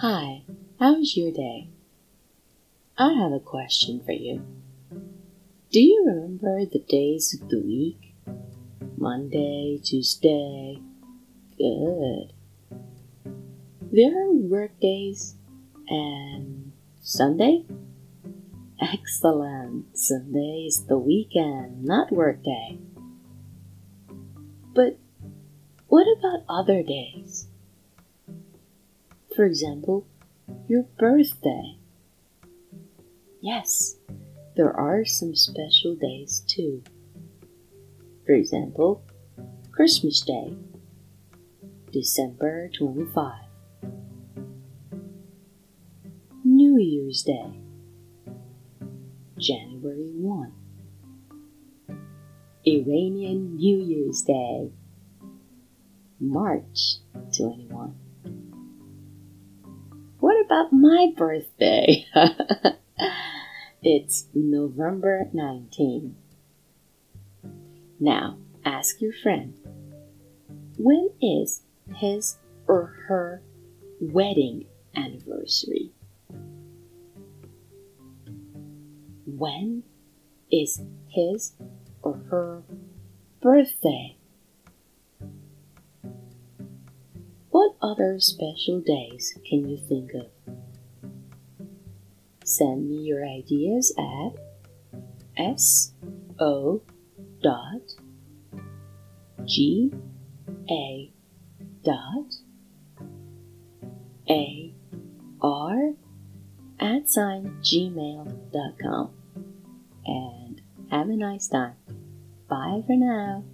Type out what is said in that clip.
Hi, how's your day? I have a question for you. Do you remember the days of the week? Monday, Tuesday. Good. There are work days and Sunday? Excellent. Sunday is the weekend, not work day. But what about other days? For example, your birthday. Yes, there are some special days too. For example, Christmas Day, December 25. New Year's Day, January 1. Iranian New Year's Day, March 21. About my birthday? it's November 19. Now, ask your friend, when is his or her wedding anniversary? When is his or her birthday? Other special days can you think of? Send me your ideas at s o dot g a dot a r at sign gmail.com and have a nice time. Bye for now.